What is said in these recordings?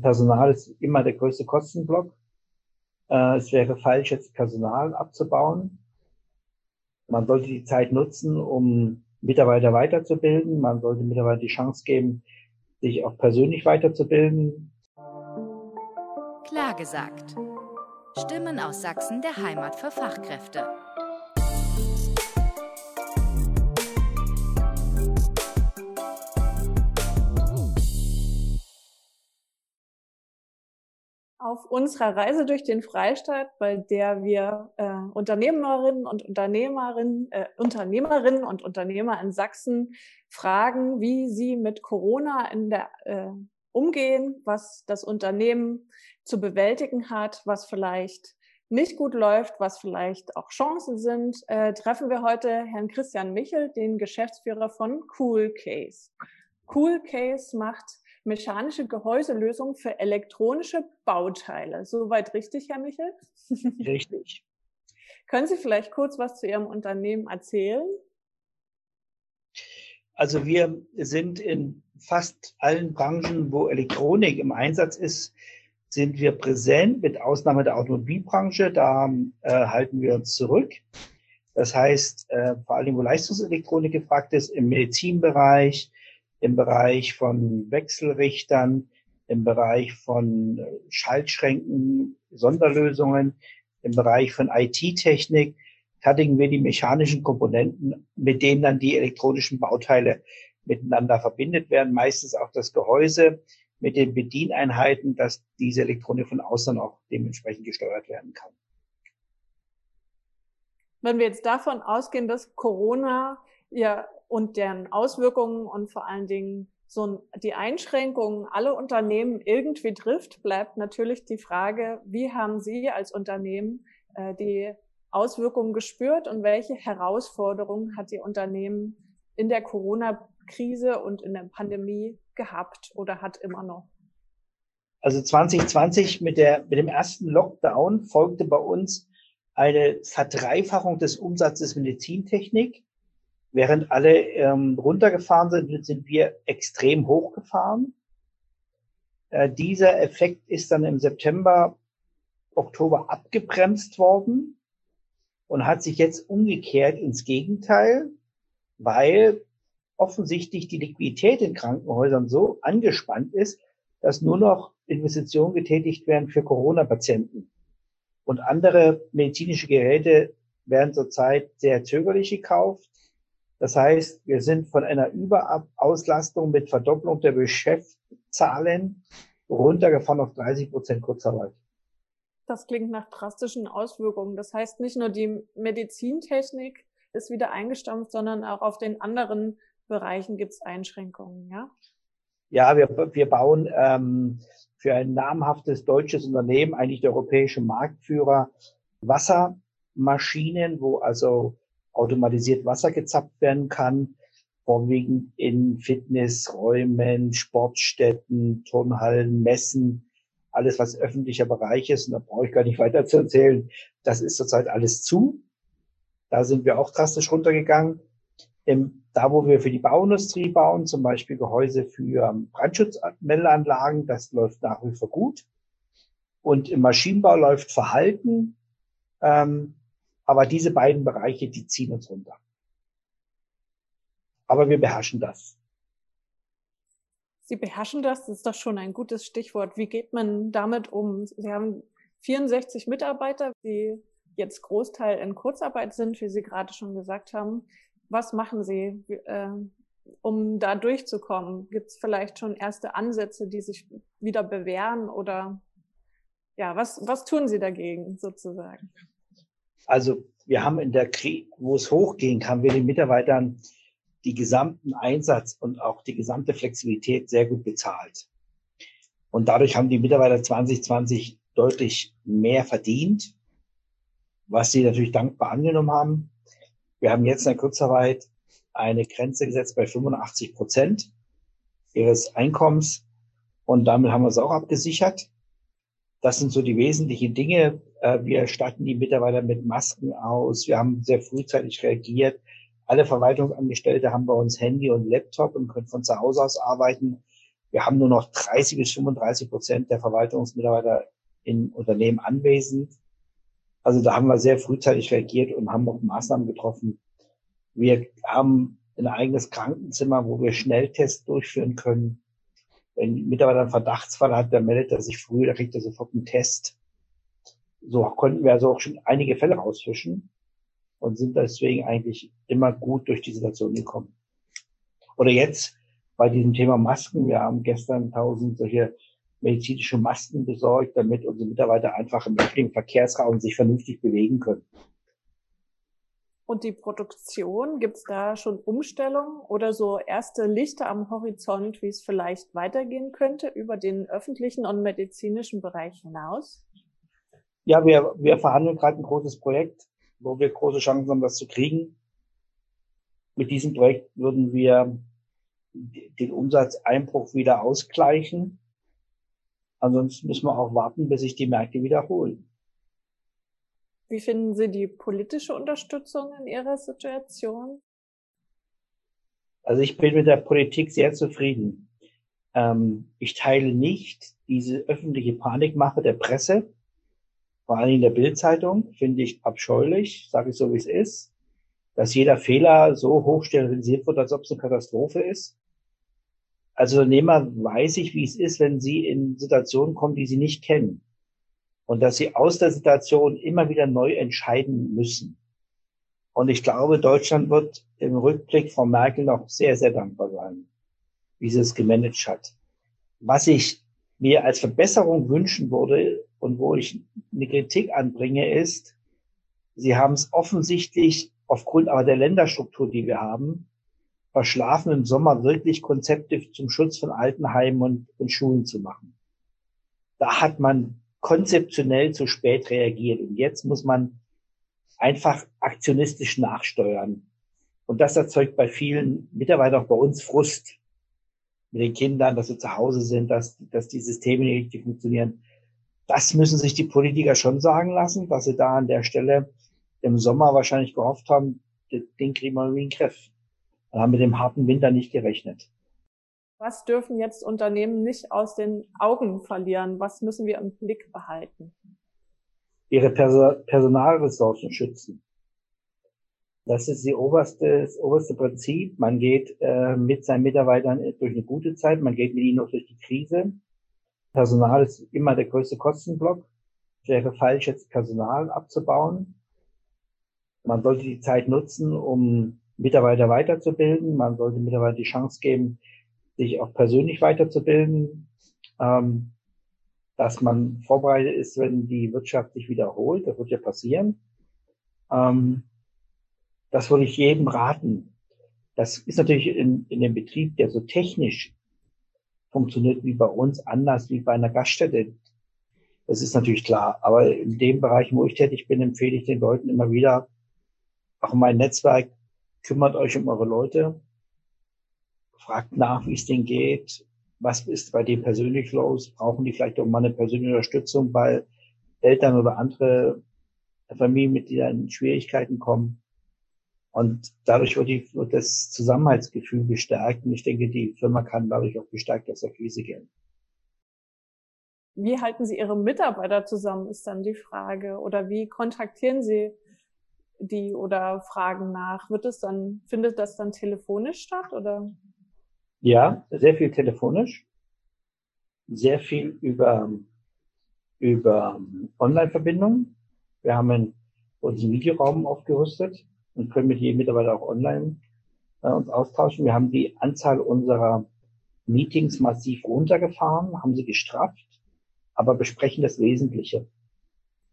Personal ist immer der größte Kostenblock. Äh, es wäre falsch, jetzt Personal abzubauen. Man sollte die Zeit nutzen, um Mitarbeiter weiterzubilden. Man sollte Mitarbeiter die Chance geben, sich auch persönlich weiterzubilden. Klar gesagt. Stimmen aus Sachsen der Heimat für Fachkräfte. Auf unserer Reise durch den Freistaat, bei der wir äh, Unternehmerinnen und Unternehmerinnen, äh, Unternehmerinnen und Unternehmer in Sachsen fragen, wie sie mit Corona in der, äh, umgehen, was das Unternehmen zu bewältigen hat, was vielleicht nicht gut läuft, was vielleicht auch Chancen sind, äh, treffen wir heute Herrn Christian Michel, den Geschäftsführer von Cool Case. Cool Case macht mechanische Gehäuselösung für elektronische Bauteile. Soweit richtig, Herr Michel? Richtig. Können Sie vielleicht kurz was zu Ihrem Unternehmen erzählen? Also wir sind in fast allen Branchen, wo Elektronik im Einsatz ist, sind wir präsent, mit Ausnahme der Automobilbranche. Da äh, halten wir uns zurück. Das heißt, äh, vor allem, wo Leistungselektronik gefragt ist, im Medizinbereich, im Bereich von Wechselrichtern, im Bereich von äh, Schaltschränken, Sonderlösungen, im Bereich von IT-Technik fertigen wir die mechanischen Komponenten, mit denen dann die elektronischen Bauteile miteinander verbindet werden, meistens auch das Gehäuse mit den Bedieneinheiten, dass diese Elektronik von außen auch dementsprechend gesteuert werden kann. Wenn wir jetzt davon ausgehen, dass Corona ja und deren Auswirkungen und vor allen Dingen so die Einschränkungen alle Unternehmen irgendwie trifft, bleibt natürlich die Frage, wie haben Sie als Unternehmen äh, die Auswirkungen gespürt und welche Herausforderungen hat Ihr Unternehmen in der Corona-Krise und in der Pandemie gehabt oder hat immer noch? Also 2020 mit, der, mit dem ersten Lockdown folgte bei uns eine Verdreifachung des Umsatzes Medizintechnik Während alle ähm, runtergefahren sind, sind wir extrem hochgefahren. Äh, dieser Effekt ist dann im September, Oktober abgebremst worden und hat sich jetzt umgekehrt ins Gegenteil, weil offensichtlich die Liquidität in Krankenhäusern so angespannt ist, dass nur noch Investitionen getätigt werden für Corona-Patienten. Und andere medizinische Geräte werden zurzeit sehr zögerlich gekauft. Das heißt, wir sind von einer Überauslastung mit Verdopplung der Beschäftszahlen runtergefahren auf 30 Prozent Kurzarbeit. Das klingt nach drastischen Auswirkungen. Das heißt, nicht nur die Medizintechnik ist wieder eingestampft, sondern auch auf den anderen Bereichen gibt es Einschränkungen, ja? Ja, wir, wir bauen ähm, für ein namhaftes deutsches Unternehmen, eigentlich der europäische Marktführer, Wassermaschinen, wo also automatisiert Wasser gezapft werden kann, vorwiegend in Fitnessräumen, Sportstätten, Turnhallen, Messen, alles was öffentlicher Bereich ist. Und da brauche ich gar nicht weiter zu erzählen. Das ist zurzeit alles zu. Da sind wir auch drastisch runtergegangen. Da, wo wir für die Bauindustrie bauen, zum Beispiel Gehäuse für Brandschutzmeldeanlagen, das läuft nach wie vor gut. Und im Maschinenbau läuft Verhalten. Ähm, aber diese beiden Bereiche, die ziehen uns runter. Aber wir beherrschen das. Sie beherrschen das, das ist doch schon ein gutes Stichwort. Wie geht man damit um? Sie haben 64 Mitarbeiter, die jetzt Großteil in Kurzarbeit sind, wie Sie gerade schon gesagt haben. Was machen Sie, äh, um da durchzukommen? Gibt es vielleicht schon erste Ansätze, die sich wieder bewähren oder ja, was, was tun Sie dagegen sozusagen? Also wir haben in der Krieg, wo es hochging, haben wir den Mitarbeitern die gesamten Einsatz und auch die gesamte Flexibilität sehr gut bezahlt. Und dadurch haben die Mitarbeiter 2020 deutlich mehr verdient, was sie natürlich dankbar angenommen haben. Wir haben jetzt in der Kurzarbeit eine Grenze gesetzt bei 85 Prozent ihres Einkommens und damit haben wir es auch abgesichert. Das sind so die wesentlichen Dinge. Äh, wir statten die Mitarbeiter mit Masken aus. Wir haben sehr frühzeitig reagiert. Alle Verwaltungsangestellte haben bei uns Handy und Laptop und können von zu Hause aus arbeiten. Wir haben nur noch 30 bis 35 Prozent der Verwaltungsmitarbeiter in Unternehmen anwesend. Also da haben wir sehr frühzeitig reagiert und haben auch Maßnahmen getroffen. Wir haben ein eigenes Krankenzimmer, wo wir Schnelltests durchführen können. Wenn ein Mitarbeiter einen Verdachtsfall hat, dann meldet er sich früh, da kriegt er sofort einen Test. So konnten wir also auch schon einige Fälle rausfischen und sind deswegen eigentlich immer gut durch die Situation gekommen. Oder jetzt bei diesem Thema Masken. Wir haben gestern tausend solche medizinische Masken besorgt, damit unsere Mitarbeiter einfach im öffentlichen Verkehrsraum sich vernünftig bewegen können. Und die Produktion, gibt es da schon Umstellungen oder so erste Lichter am Horizont, wie es vielleicht weitergehen könnte über den öffentlichen und medizinischen Bereich hinaus? Ja, wir, wir verhandeln gerade ein großes Projekt, wo wir große Chancen haben, das zu kriegen. Mit diesem Projekt würden wir den Umsatzeinbruch wieder ausgleichen. Ansonsten müssen wir auch warten, bis sich die Märkte wiederholen. Wie finden Sie die politische Unterstützung in Ihrer Situation? Also ich bin mit der Politik sehr zufrieden. Ähm, ich teile nicht diese öffentliche Panikmache der Presse, vor allem in der Bildzeitung, finde ich abscheulich, sage ich so wie es ist, dass jeder Fehler so hoch sterilisiert wird, als ob es eine Katastrophe ist. Als Unternehmer weiß ich, wie es ist, wenn Sie in Situationen kommen, die Sie nicht kennen und dass sie aus der Situation immer wieder neu entscheiden müssen. Und ich glaube, Deutschland wird im Rückblick von Merkel noch sehr, sehr dankbar sein, wie sie es gemanagt hat. Was ich mir als Verbesserung wünschen würde und wo ich eine Kritik anbringe, ist, sie haben es offensichtlich aufgrund aber der Länderstruktur, die wir haben, verschlafen im Sommer wirklich Konzepte zum Schutz von Altenheimen und, und Schulen zu machen. Da hat man konzeptionell zu spät reagiert. Und jetzt muss man einfach aktionistisch nachsteuern. Und das erzeugt bei vielen Mitarbeitern, auch bei uns, Frust mit den Kindern, dass sie zu Hause sind, dass, dass die Systeme nicht richtig funktionieren. Das müssen sich die Politiker schon sagen lassen, dass sie da an der Stelle im Sommer wahrscheinlich gehofft haben, den kriegen wir in den Griff. Wir haben mit dem harten Winter nicht gerechnet. Was dürfen jetzt Unternehmen nicht aus den Augen verlieren? Was müssen wir im Blick behalten? Ihre Perso Personalressourcen schützen. Das ist die oberste, das oberste Prinzip. Man geht äh, mit seinen Mitarbeitern durch eine gute Zeit, man geht mit ihnen auch durch die Krise. Personal ist immer der größte Kostenblock. Wäre falsch, jetzt Personal abzubauen. Man sollte die Zeit nutzen, um Mitarbeiter weiterzubilden. Man sollte Mitarbeiter die Chance geben, sich auch persönlich weiterzubilden, ähm, dass man vorbereitet ist, wenn die Wirtschaft sich wiederholt. Das wird ja passieren. Ähm, das würde ich jedem raten. Das ist natürlich in, in dem Betrieb, der so technisch funktioniert wie bei uns, anders wie bei einer Gaststätte. Das ist natürlich klar. Aber in dem Bereich, wo ich tätig bin, empfehle ich den Leuten immer wieder, auch mein Netzwerk, kümmert euch um eure Leute, fragt nach, wie es denen geht, was ist bei denen persönlich los, brauchen die vielleicht auch mal eine persönliche Unterstützung, weil Eltern oder andere Familienmitglieder in Schwierigkeiten kommen. Und dadurch wird, die, wird das Zusammenhaltsgefühl gestärkt. Und ich denke, die Firma kann dadurch auch gestärkt aus der Krise gehen. Wie halten Sie Ihre Mitarbeiter zusammen, ist dann die Frage. Oder wie kontaktieren Sie die oder fragen nach? Wird es dann, findet das dann telefonisch statt oder? Ja, sehr viel telefonisch, sehr viel über, über Online-Verbindungen. Wir haben einen, unseren Videoraum aufgerüstet und können mit jedem Mitarbeiter auch online äh, uns austauschen. Wir haben die Anzahl unserer Meetings massiv runtergefahren, haben sie gestrafft, aber besprechen das Wesentliche.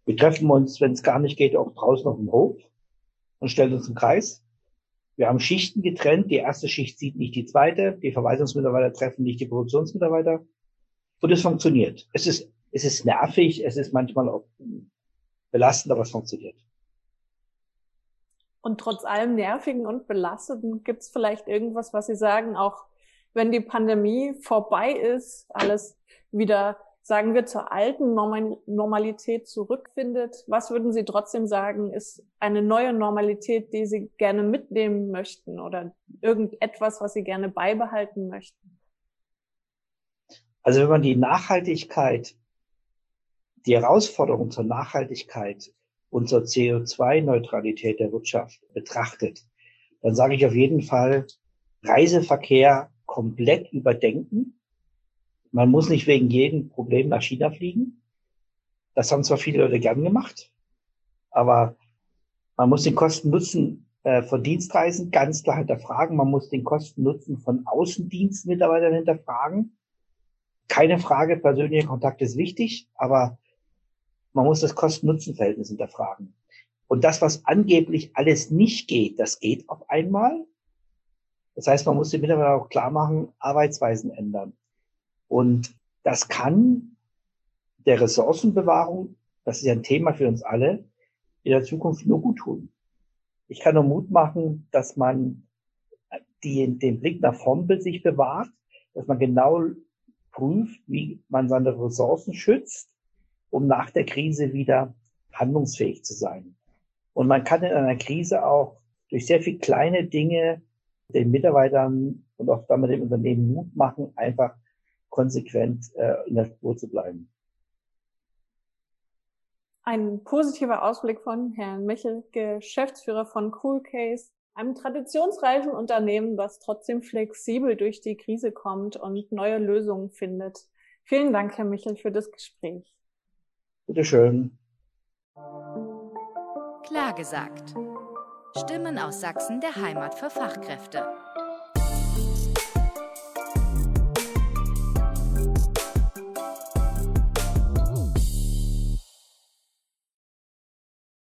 Wir treffen uns, wenn es gar nicht geht, auch draußen auf dem Hof und stellen uns im Kreis wir haben Schichten getrennt. Die erste Schicht sieht nicht die zweite. Die Verwaltungsmitarbeiter treffen nicht die Produktionsmitarbeiter. Und es funktioniert. Es ist, es ist nervig. Es ist manchmal auch belastend, aber es funktioniert. Und trotz allem Nervigen und Belastenden gibt es vielleicht irgendwas, was Sie sagen, auch wenn die Pandemie vorbei ist, alles wieder sagen wir, zur alten Normalität zurückfindet, was würden Sie trotzdem sagen, ist eine neue Normalität, die Sie gerne mitnehmen möchten oder irgendetwas, was Sie gerne beibehalten möchten? Also wenn man die Nachhaltigkeit, die Herausforderung zur Nachhaltigkeit und zur CO2-Neutralität der Wirtschaft betrachtet, dann sage ich auf jeden Fall, Reiseverkehr komplett überdenken. Man muss nicht wegen jedem Problem nach China fliegen. Das haben zwar viele Leute gern gemacht, aber man muss den Kosten-Nutzen äh, von Dienstreisen ganz klar hinterfragen. Man muss den Kosten-Nutzen von Außendienstmitarbeitern hinterfragen. Keine Frage, persönlicher Kontakt ist wichtig, aber man muss das Kosten-Nutzen-Verhältnis hinterfragen. Und das, was angeblich alles nicht geht, das geht auf einmal. Das heißt, man muss den Mitarbeitern auch klar machen, Arbeitsweisen ändern. Und das kann der Ressourcenbewahrung, das ist ja ein Thema für uns alle, in der Zukunft nur gut tun. Ich kann nur Mut machen, dass man die, den Blick nach vorn sich bewahrt, dass man genau prüft, wie man seine Ressourcen schützt, um nach der Krise wieder handlungsfähig zu sein. Und man kann in einer Krise auch durch sehr viel kleine Dinge den Mitarbeitern und auch damit dem Unternehmen Mut machen, einfach konsequent äh, in der Spur zu bleiben. Ein positiver Ausblick von Herrn Michel, Geschäftsführer von Cool Case, einem traditionsreichen Unternehmen, was trotzdem flexibel durch die Krise kommt und neue Lösungen findet. Vielen Dank, Herr Michel, für das Gespräch. Bitteschön. Klar gesagt. Stimmen aus Sachsen der Heimat für Fachkräfte.